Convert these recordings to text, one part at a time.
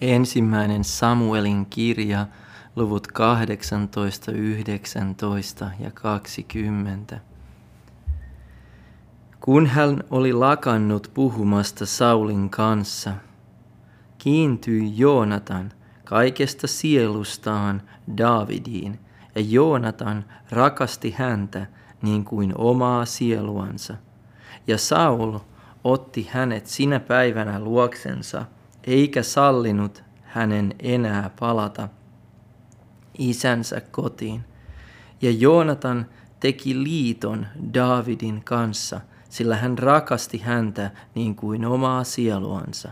Ensimmäinen Samuelin kirja, luvut 18, 19 ja 20. Kun hän oli lakannut puhumasta Saulin kanssa, kiintyi Joonatan kaikesta sielustaan Davidiin, ja Joonatan rakasti häntä niin kuin omaa sieluansa. Ja Saul otti hänet sinä päivänä luoksensa – eikä sallinut hänen enää palata isänsä kotiin. Ja Joonatan teki liiton Daavidin kanssa, sillä hän rakasti häntä niin kuin omaa sieluansa.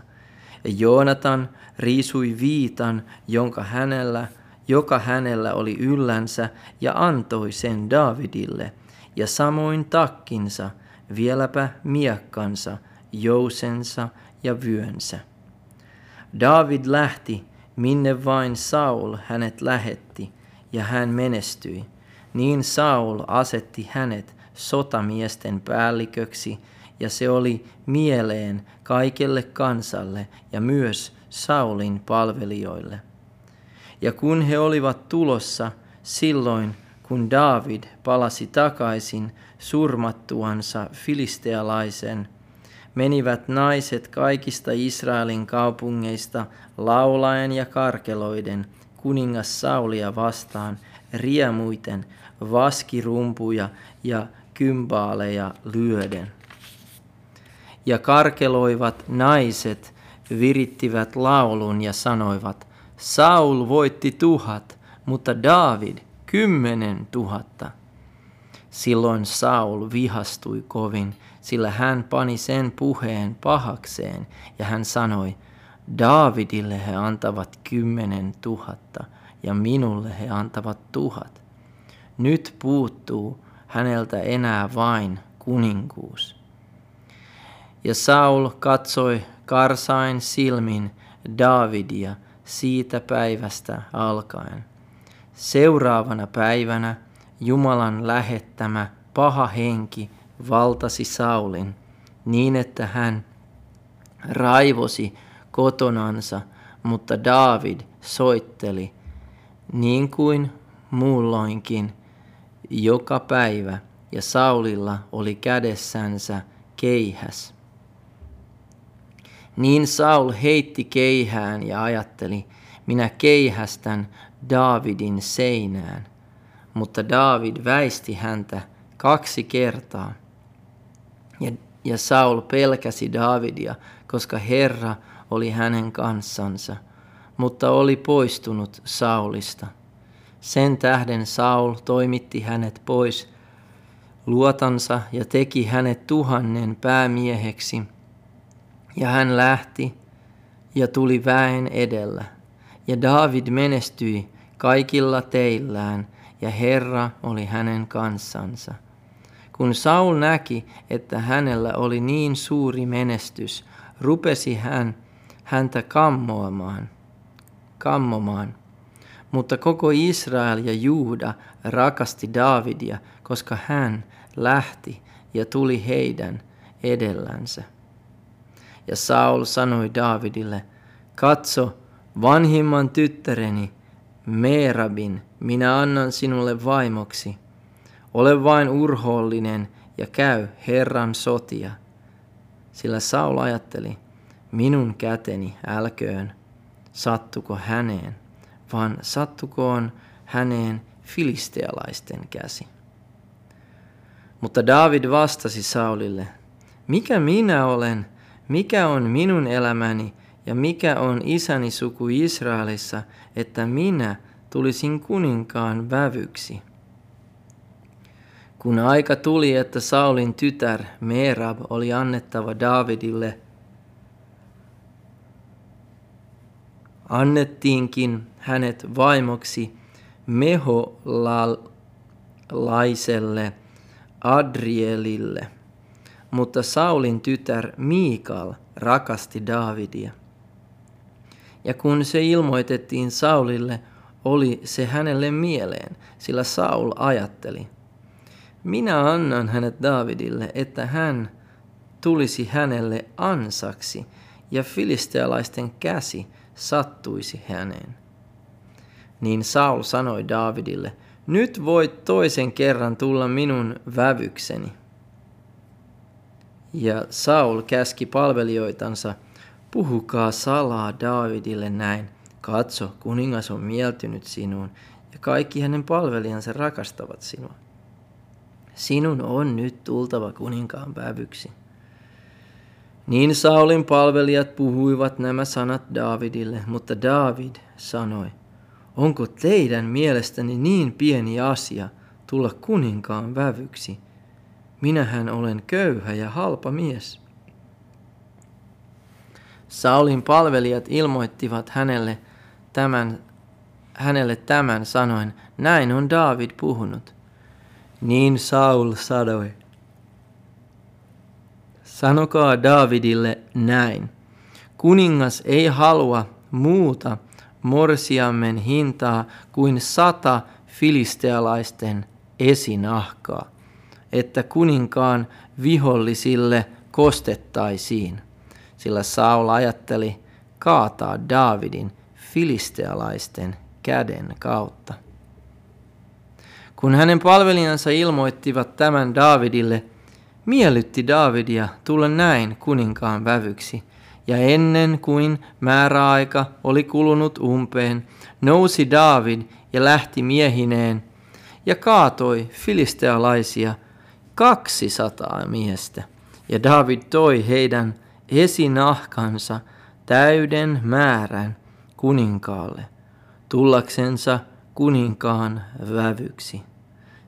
Ja Joonatan riisui viitan, jonka hänellä, joka hänellä oli yllänsä, ja antoi sen Daavidille, ja samoin takkinsa, vieläpä miekkansa, jousensa ja vyönsä. David lähti, minne vain Saul hänet lähetti, ja hän menestyi. Niin Saul asetti hänet sotamiesten päälliköksi, ja se oli mieleen kaikelle kansalle ja myös Saulin palvelijoille. Ja kun he olivat tulossa, silloin kun David palasi takaisin surmattuansa filistealaisen menivät naiset kaikista Israelin kaupungeista laulaen ja karkeloiden kuningas Saulia vastaan riemuiten vaskirumpuja ja kymbaaleja lyöden. Ja karkeloivat naiset virittivät laulun ja sanoivat, Saul voitti tuhat, mutta David kymmenen tuhatta. Silloin Saul vihastui kovin sillä hän pani sen puheen pahakseen ja hän sanoi, Daavidille he antavat kymmenen tuhatta ja minulle he antavat tuhat. Nyt puuttuu häneltä enää vain kuninkuus. Ja Saul katsoi karsain silmin Daavidia siitä päivästä alkaen. Seuraavana päivänä Jumalan lähettämä paha henki valtasi Saulin niin, että hän raivosi kotonansa, mutta David soitteli niin kuin muulloinkin joka päivä, ja Saulilla oli kädessänsä keihäs. Niin Saul heitti keihään ja ajatteli, minä keihästän Davidin seinään. Mutta David väisti häntä kaksi kertaa. Ja, ja Saul pelkäsi Davidia, koska Herra oli hänen kanssansa, mutta oli poistunut Saulista. Sen tähden Saul toimitti hänet pois luotansa ja teki hänet tuhannen päämieheksi. Ja hän lähti ja tuli väen edellä. Ja David menestyi kaikilla teillään, ja Herra oli hänen kanssansa. Kun Saul näki, että hänellä oli niin suuri menestys, rupesi hän häntä kammoamaan, kammomaan. Mutta koko Israel ja Juuda rakasti Davidia, koska hän lähti ja tuli heidän edellänsä. Ja Saul sanoi Davidille, katso, vanhimman tyttäreni, Meerabin, minä annan sinulle vaimoksi – ole vain urhoollinen ja käy Herran sotia. Sillä Saul ajatteli, minun käteni älköön, sattuko häneen, vaan sattukoon häneen filistealaisten käsi. Mutta David vastasi Saulille, mikä minä olen, mikä on minun elämäni ja mikä on isäni suku Israelissa, että minä tulisin kuninkaan vävyksi. Kun aika tuli, että Saulin tytär Merab oli annettava Davidille, annettiinkin hänet vaimoksi Meholalaiselle Adrielille. Mutta Saulin tytär Miikal rakasti Davidia. Ja kun se ilmoitettiin Saulille, oli se hänelle mieleen, sillä Saul ajatteli – minä annan hänet Davidille, että hän tulisi hänelle ansaksi ja filistealaisten käsi sattuisi häneen. Niin Saul sanoi Daavidille, nyt voit toisen kerran tulla minun vävykseni. Ja Saul käski palvelijoitansa, puhukaa salaa Daavidille näin, katso, kuningas on mieltynyt sinuun, ja kaikki hänen palvelijansa rakastavat sinua. Sinun on nyt tultava kuninkaan vävyksi. Niin Saulin palvelijat puhuivat nämä sanat Daavidille, mutta David sanoi, onko teidän mielestäni niin pieni asia tulla kuninkaan vävyksi? Minähän olen köyhä ja halpa mies. Saulin palvelijat ilmoittivat hänelle tämän, hänelle tämän sanoen, näin on David puhunut. Niin Saul sanoi, sanokaa Davidille näin. Kuningas ei halua muuta morsiammen hintaa kuin sata filistealaisten esinahkaa, että kuninkaan vihollisille kostettaisiin. Sillä Saul ajatteli kaataa Davidin filistealaisten käden kautta. Kun hänen palvelijansa ilmoittivat tämän Davidille, miellytti Davidia tulla näin kuninkaan vävyksi. Ja ennen kuin määräaika oli kulunut umpeen, nousi David ja lähti miehineen ja kaatoi filistealaisia kaksisataa miestä. Ja David toi heidän esinahkansa täyden määrän kuninkaalle, tullaksensa kuninkaan vävyksi.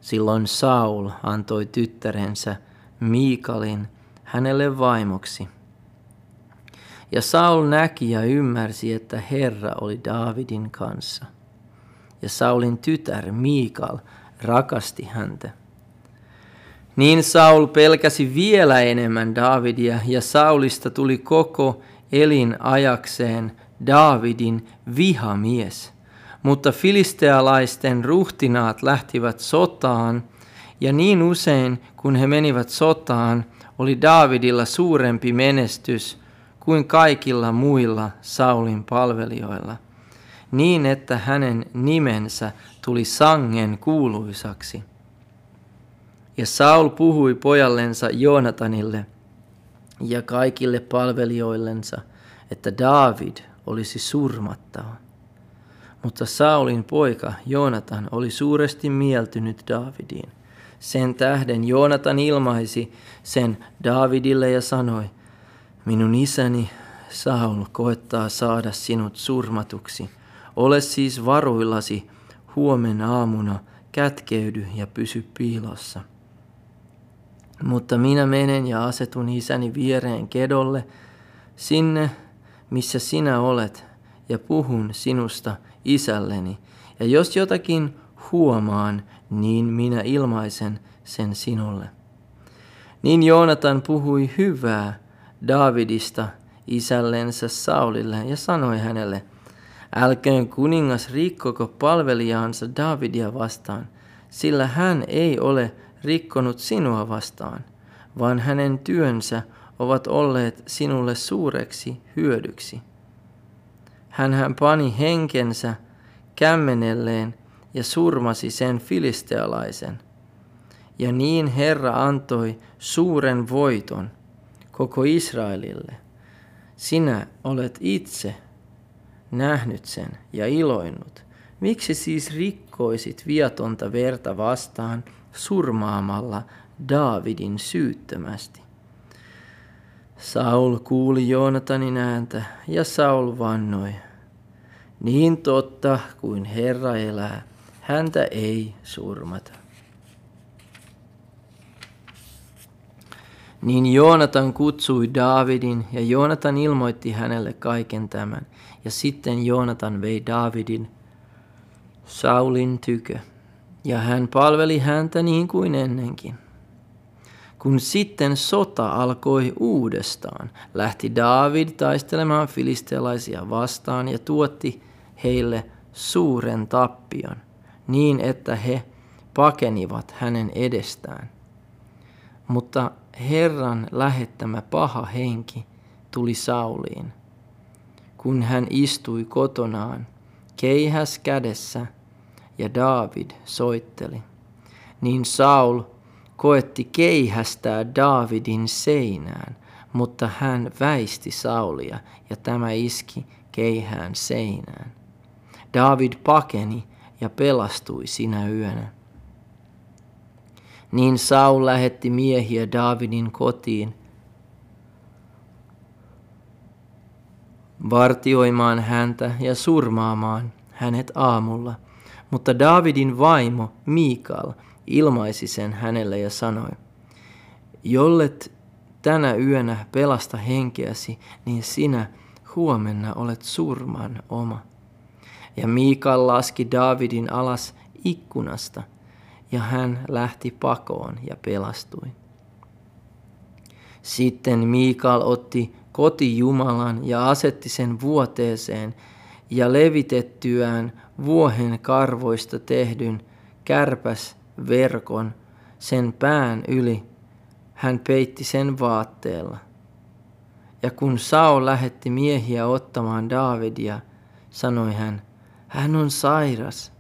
Silloin Saul antoi tyttärensä Miikalin hänelle vaimoksi. Ja Saul näki ja ymmärsi, että Herra oli Daavidin kanssa. Ja Saulin tytär Miikal rakasti häntä. Niin Saul pelkäsi vielä enemmän Daavidia ja Saulista tuli koko elinajakseen Daavidin vihamies. Mutta filistealaisten ruhtinaat lähtivät sotaan, ja niin usein kun he menivät sotaan, oli Daavidilla suurempi menestys kuin kaikilla muilla Saulin palvelijoilla, niin että hänen nimensä tuli sangen kuuluisaksi. Ja Saul puhui pojallensa Joonatanille ja kaikille palvelijoillensa, että David olisi surmattava. Mutta Saulin poika Joonatan oli suuresti mieltynyt Davidiin. Sen tähden Joonatan ilmaisi sen Davidille ja sanoi, minun isäni Saul koettaa saada sinut surmatuksi. Ole siis varuillasi huomenna aamuna, kätkeydy ja pysy piilossa. Mutta minä menen ja asetun isäni viereen kedolle, sinne missä sinä olet, ja puhun sinusta isälleni. Ja jos jotakin huomaan, niin minä ilmaisen sen sinulle. Niin Joonatan puhui hyvää Davidista isällensä Saulille ja sanoi hänelle, älköön kuningas rikkoko palvelijaansa Davidia vastaan, sillä hän ei ole rikkonut sinua vastaan, vaan hänen työnsä ovat olleet sinulle suureksi hyödyksi. Hän pani henkensä kämmenelleen ja surmasi sen filistealaisen. Ja niin Herra antoi suuren voiton koko Israelille. Sinä olet itse nähnyt sen ja iloinnut. Miksi siis rikkoisit viatonta verta vastaan surmaamalla Daavidin syyttömästi? Saul kuuli Joonatanin ääntä ja Saul vannoi. Niin totta kuin Herra elää, häntä ei surmata. Niin Joonatan kutsui Daavidin ja Joonatan ilmoitti hänelle kaiken tämän. Ja sitten Joonatan vei Daavidin Saulin tykö. Ja hän palveli häntä niin kuin ennenkin. Kun sitten sota alkoi uudestaan, lähti David taistelemaan filistealaisia vastaan ja tuotti heille suuren tappion, niin että he pakenivat hänen edestään. Mutta Herran lähettämä paha henki tuli Sauliin. Kun hän istui kotonaan, keihäs kädessä, ja David soitteli, niin Saul koetti keihästää Davidin seinään, mutta hän väisti Saulia, ja tämä iski keihään seinään. David pakeni ja pelastui sinä yönä. Niin Saul lähetti miehiä Davidin kotiin vartioimaan häntä ja surmaamaan hänet aamulla. Mutta Davidin vaimo Miikal ilmaisi sen hänelle ja sanoi, Jollet tänä yönä pelasta henkeäsi, niin sinä huomenna olet surman oma. Ja Miikal laski Davidin alas ikkunasta, ja hän lähti pakoon ja pelastui. Sitten Miikal otti koti Jumalan ja asetti sen vuoteeseen ja levitettyään vuohen karvoista tehdyn kärpäs verkon sen pään yli, hän peitti sen vaatteella. Ja kun Saul lähetti miehiä ottamaan Davidia, sanoi hän, hän on sairas.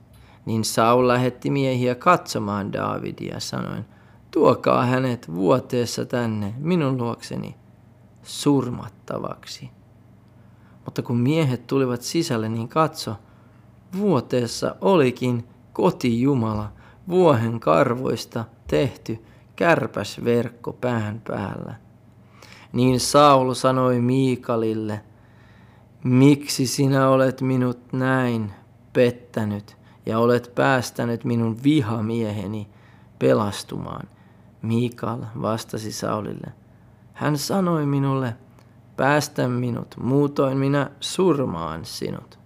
Niin Saul lähetti miehiä katsomaan Davidia, sanoin, tuokaa hänet vuoteessa tänne minun luokseni surmattavaksi. Mutta kun miehet tulivat sisälle, niin katso, vuoteessa olikin koti Jumala, vuohen karvoista tehty kärpäsverkko pään päällä. Niin Saul sanoi Miikalille, miksi sinä olet minut näin pettänyt ja olet päästänyt minun vihamieheni pelastumaan? Miikal vastasi Saulille, hän sanoi minulle, päästä minut, muutoin minä surmaan sinut.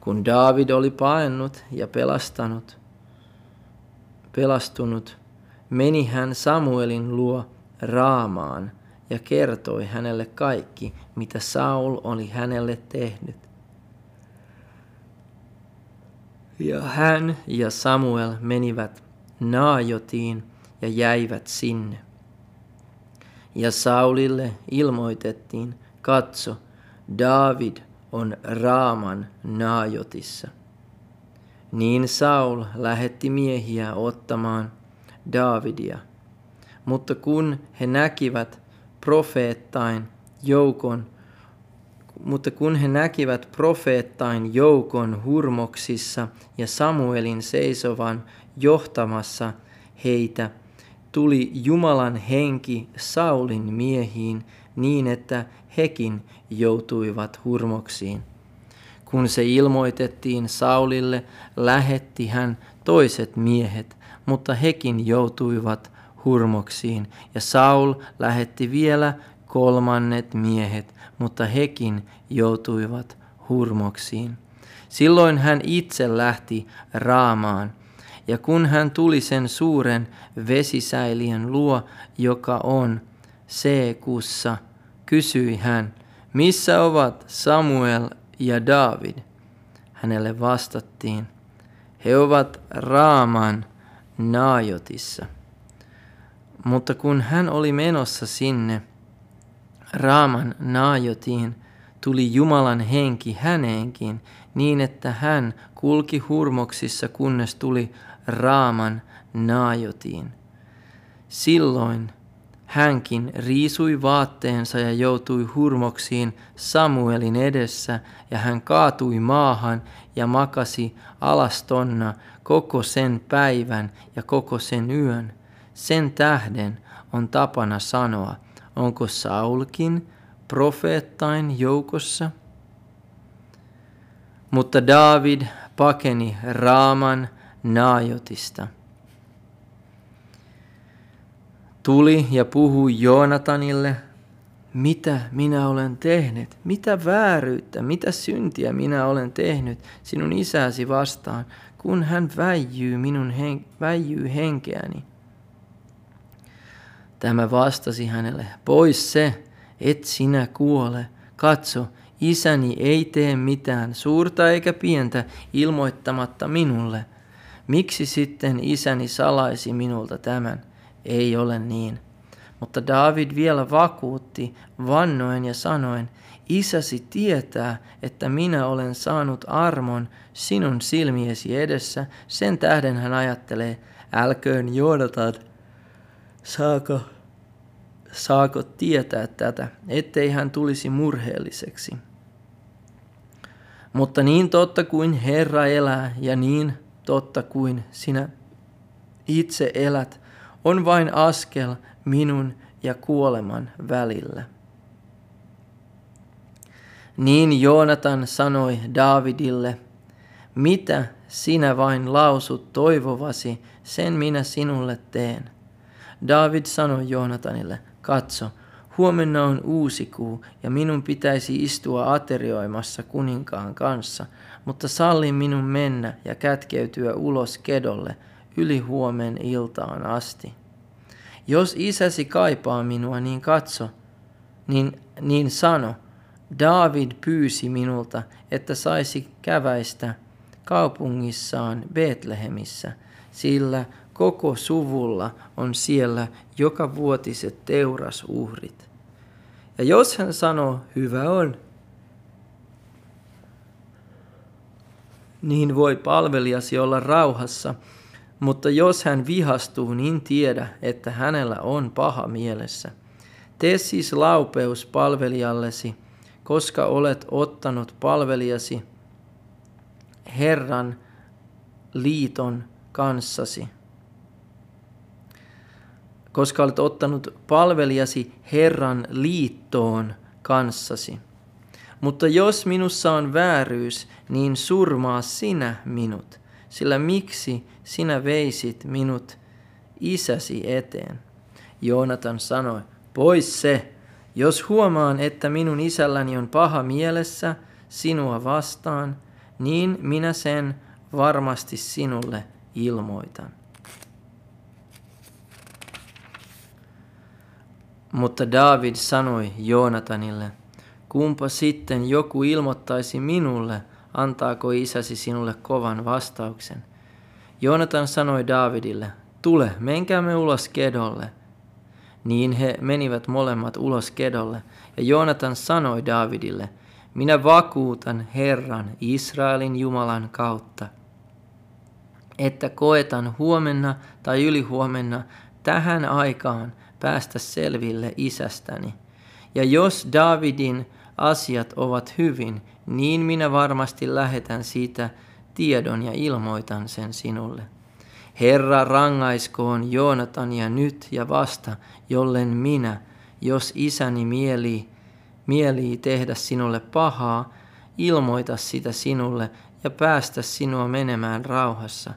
Kun David oli paennut ja pelastanut, pelastunut, meni hän Samuelin luo Raamaan ja kertoi hänelle kaikki, mitä Saul oli hänelle tehnyt. Ja hän ja Samuel menivät Naajotiin ja jäivät sinne. Ja Saulille ilmoitettiin, katso, David on Raaman Naajotissa. Niin Saul lähetti miehiä ottamaan Davidia. Mutta kun he näkivät profeettain joukon, mutta kun he näkivät profeettain joukon hurmoksissa ja Samuelin seisovan johtamassa heitä, tuli Jumalan henki Saulin miehiin niin, että hekin joutuivat hurmoksiin. Kun se ilmoitettiin Saulille, lähetti hän toiset miehet, mutta hekin joutuivat hurmoksiin. Ja Saul lähetti vielä kolmannet miehet, mutta hekin joutuivat hurmoksiin. Silloin hän itse lähti raamaan ja kun hän tuli sen suuren vesisäilien luo, joka on Seekussa, kysyi hän, missä ovat Samuel ja David? Hänelle vastattiin, he ovat Raaman Naajotissa. Mutta kun hän oli menossa sinne, Raaman Naajotiin, tuli Jumalan henki häneenkin, niin että hän kulki hurmoksissa, kunnes tuli Raaman naajotiin. Silloin hänkin riisui vaatteensa ja joutui hurmoksiin Samuelin edessä, ja hän kaatui maahan ja makasi alastonna koko sen päivän ja koko sen yön. Sen tähden on tapana sanoa, onko Saulkin profeettain joukossa? Mutta David pakeni Raaman Naajotista. Tuli ja puhui Joonatanille, mitä minä olen tehnyt, mitä vääryyttä, mitä syntiä minä olen tehnyt sinun isäsi vastaan, kun hän väijyy minun hen- väijyy henkeäni. Tämä vastasi hänelle, pois se, et sinä kuole, katso, isäni ei tee mitään, suurta eikä pientä, ilmoittamatta minulle – Miksi sitten isäni salaisi minulta tämän? Ei ole niin. Mutta David vielä vakuutti vannoen ja sanoen, Isäsi tietää, että minä olen saanut armon sinun silmiesi edessä. Sen tähden hän ajattelee, älköön Joonatan, saako, saako tietää tätä, ettei hän tulisi murheelliseksi. Mutta niin totta kuin Herra elää ja niin totta kuin sinä itse elät, on vain askel minun ja kuoleman välillä. Niin Joonatan sanoi Davidille, mitä sinä vain lausut toivovasi, sen minä sinulle teen. David sanoi Joonatanille, katso, huomenna on uusi kuu ja minun pitäisi istua aterioimassa kuninkaan kanssa, mutta salli minun mennä ja kätkeytyä ulos kedolle yli huomen iltaan asti. Jos isäsi kaipaa minua, niin katso, niin, niin sano, David pyysi minulta, että saisi käväistä kaupungissaan Betlehemissä, sillä koko suvulla on siellä joka vuotiset teurasuhrit. Ja jos hän sanoo, hyvä on, niin voi palvelijasi olla rauhassa, mutta jos hän vihastuu, niin tiedä, että hänellä on paha mielessä. Tee siis laupeus palvelijallesi, koska olet ottanut palvelijasi Herran liiton kanssasi. Koska olet ottanut palvelijasi Herran liittoon kanssasi. Mutta jos minussa on vääryys, niin surmaa sinä minut, sillä miksi sinä veisit minut isäsi eteen? Joonatan sanoi, pois se, jos huomaan, että minun isälläni on paha mielessä sinua vastaan, niin minä sen varmasti sinulle ilmoitan. Mutta David sanoi Joonatanille, kumpa sitten joku ilmoittaisi minulle, antaako isäsi sinulle kovan vastauksen. Joonatan sanoi Davidille, tule, menkäämme ulos kedolle. Niin he menivät molemmat ulos kedolle, ja Joonatan sanoi Davidille, minä vakuutan Herran, Israelin Jumalan kautta, että koetan huomenna tai ylihuomenna tähän aikaan päästä selville isästäni. Ja jos Davidin asiat ovat hyvin, niin minä varmasti lähetän siitä tiedon ja ilmoitan sen sinulle. Herra rangaiskoon Joonatania nyt ja vasta, jollen minä, jos isäni mieli, mieli tehdä sinulle pahaa, ilmoita sitä sinulle ja päästä sinua menemään rauhassa.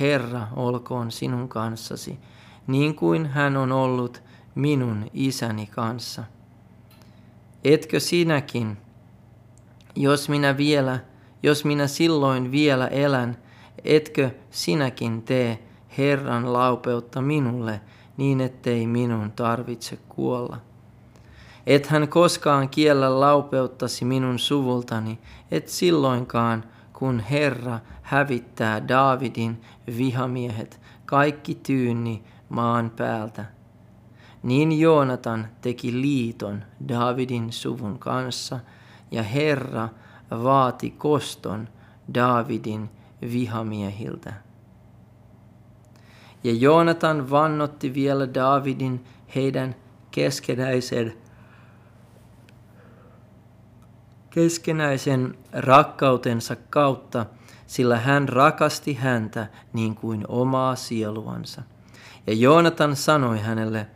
Herra olkoon sinun kanssasi, niin kuin hän on ollut minun isäni kanssa. Etkö sinäkin, jos minä vielä, jos minä silloin vielä elän, etkö sinäkin tee Herran laupeutta minulle, niin ettei minun tarvitse kuolla. Et hän koskaan kiellä laupeuttasi minun suvultani, et silloinkaan, kun Herra hävittää Daavidin vihamiehet, kaikki tyynni maan päältä. Niin Joonatan teki liiton Daavidin suvun kanssa, ja Herra vaati koston Daavidin vihamiehiltä. Ja Joonatan vannotti vielä Daavidin heidän keskenäisen keskenäisen rakkautensa kautta, sillä hän rakasti häntä niin kuin omaa sieluansa. Ja Joonatan sanoi hänelle,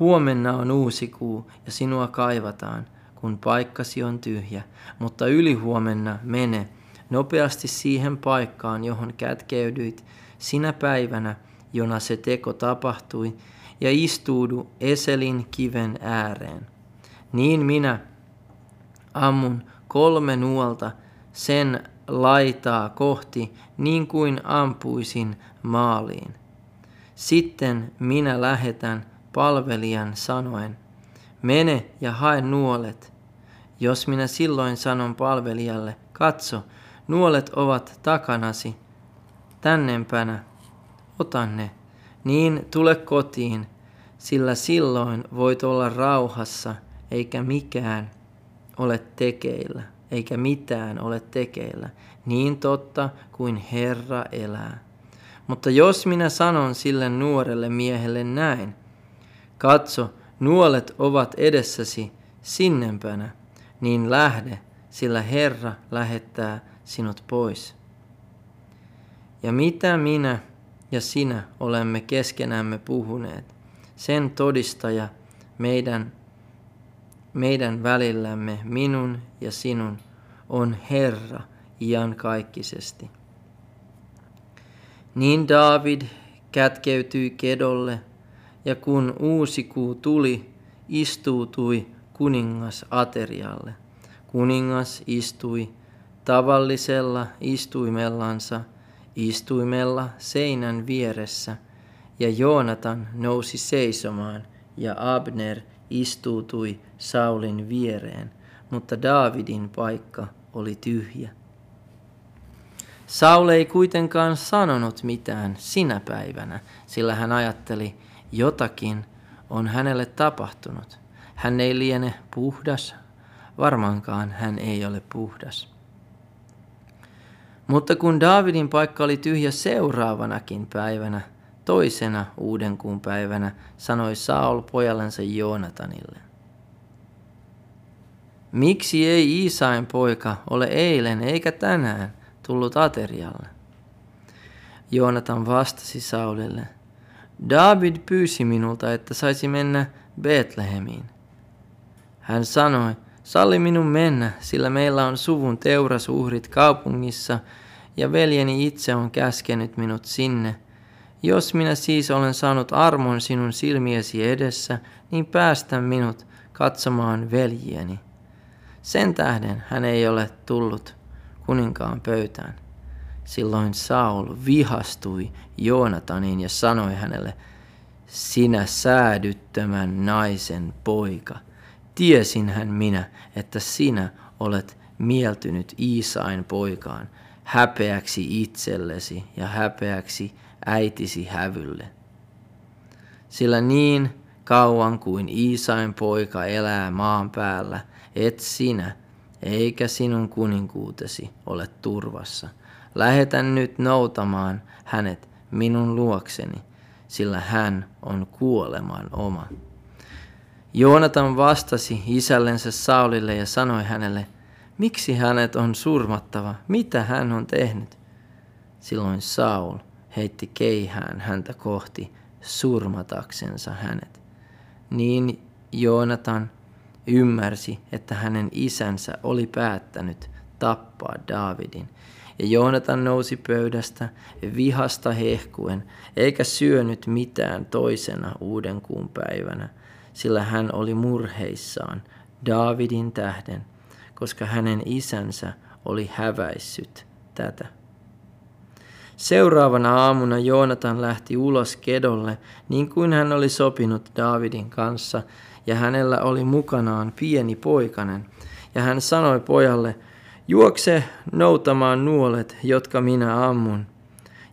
huomenna on uusi kuu ja sinua kaivataan, kun paikkasi on tyhjä, mutta ylihuomenna mene nopeasti siihen paikkaan, johon kätkeydyit sinä päivänä, jona se teko tapahtui, ja istuudu Eselin kiven ääreen. Niin minä ammun kolme nuolta sen laitaa kohti, niin kuin ampuisin maaliin. Sitten minä lähetän palvelijan sanoen, mene ja hae nuolet. Jos minä silloin sanon palvelijalle, katso, nuolet ovat takanasi, tännempänä, ota ne, niin tule kotiin, sillä silloin voit olla rauhassa, eikä mikään ole tekeillä, eikä mitään ole tekeillä, niin totta kuin Herra elää. Mutta jos minä sanon sille nuorelle miehelle näin, katso, nuolet ovat edessäsi sinnempänä, niin lähde, sillä Herra lähettää sinut pois. Ja mitä minä ja sinä olemme keskenämme puhuneet, sen todistaja meidän, meidän välillämme, minun ja sinun, on Herra iankaikkisesti. Niin David kätkeytyi kedolle, ja kun uusi kuu tuli, istuutui kuningas aterialle. Kuningas istui tavallisella istuimellansa, istuimella seinän vieressä, ja Joonatan nousi seisomaan, ja Abner istuutui Saulin viereen, mutta Daavidin paikka oli tyhjä. Saul ei kuitenkaan sanonut mitään sinä päivänä, sillä hän ajatteli, jotakin on hänelle tapahtunut. Hän ei liene puhdas, varmaankaan hän ei ole puhdas. Mutta kun Daavidin paikka oli tyhjä seuraavanakin päivänä, toisena uuden kuun päivänä, sanoi Saul pojallensa Joonatanille. Miksi ei Iisain poika ole eilen eikä tänään tullut aterialle? Joonatan vastasi Saulille, David pyysi minulta, että saisi mennä Betlehemiin. Hän sanoi, salli minun mennä, sillä meillä on suvun teurasuhrit kaupungissa ja veljeni itse on käskenyt minut sinne. Jos minä siis olen saanut armon sinun silmiesi edessä, niin päästä minut katsomaan veljieni. Sen tähden hän ei ole tullut kuninkaan pöytään. Silloin Saul vihastui Joonataniin ja sanoi hänelle, sinä säädyttömän naisen poika. Tiesinhän minä, että sinä olet mieltynyt Iisain poikaan, häpeäksi itsellesi ja häpeäksi äitisi hävylle. Sillä niin kauan kuin Iisain poika elää maan päällä, et sinä eikä sinun kuninkuutesi ole turvassa. Lähetän nyt noutamaan hänet minun luokseni, sillä hän on kuoleman oma. Joonatan vastasi isällensä Saulille ja sanoi hänelle, miksi hänet on surmattava, mitä hän on tehnyt? Silloin Saul heitti keihään häntä kohti surmataksensa hänet. Niin Joonatan ymmärsi, että hänen isänsä oli päättänyt tappaa Daavidin. Ja Joonatan nousi pöydästä vihasta hehkuen, eikä syönyt mitään toisena uuden kuun päivänä, sillä hän oli murheissaan Daavidin tähden, koska hänen isänsä oli häväissyt tätä. Seuraavana aamuna Joonatan lähti ulos kedolle, niin kuin hän oli sopinut Daavidin kanssa, ja hänellä oli mukanaan pieni poikanen. Ja hän sanoi pojalle, juokse noutamaan nuolet, jotka minä ammun.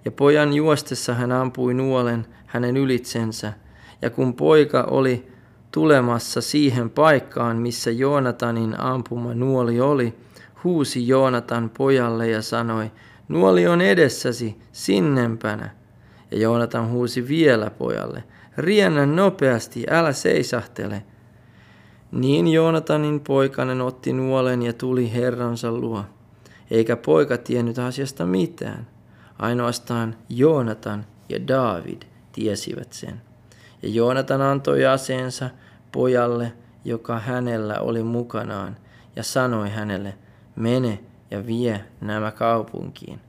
Ja pojan juostessa hän ampui nuolen hänen ylitsensä. Ja kun poika oli tulemassa siihen paikkaan, missä Joonatanin ampuma nuoli oli, huusi Joonatan pojalle ja sanoi, nuoli on edessäsi, sinnempänä. Ja Joonatan huusi vielä pojalle, riennä nopeasti, älä seisahtele. Niin Joonatanin poikanen otti nuolen ja tuli herransa luo. Eikä poika tiennyt asiasta mitään. Ainoastaan Joonatan ja David tiesivät sen. Ja Joonatan antoi aseensa pojalle, joka hänellä oli mukanaan, ja sanoi hänelle, mene ja vie nämä kaupunkiin.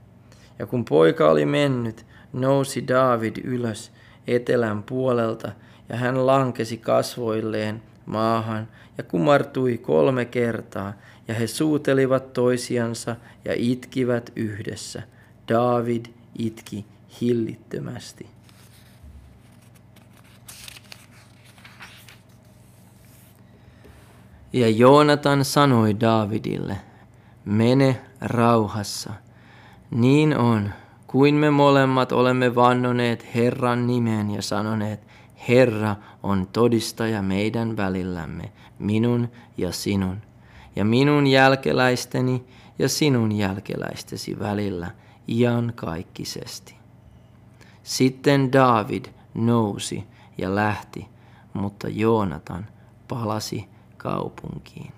Ja kun poika oli mennyt, nousi David ylös etelän puolelta, ja hän lankesi kasvoilleen maahan ja kumartui kolme kertaa, ja he suutelivat toisiansa ja itkivät yhdessä. David itki hillittömästi. Ja Joonatan sanoi Davidille, mene rauhassa. Niin on, kuin me molemmat olemme vannoneet Herran nimeen ja sanoneet, Herra on todistaja meidän välillämme, minun ja sinun, ja minun jälkeläisteni ja sinun jälkeläistesi välillä iankaikkisesti. Sitten David nousi ja lähti, mutta Joonatan palasi kaupunkiin.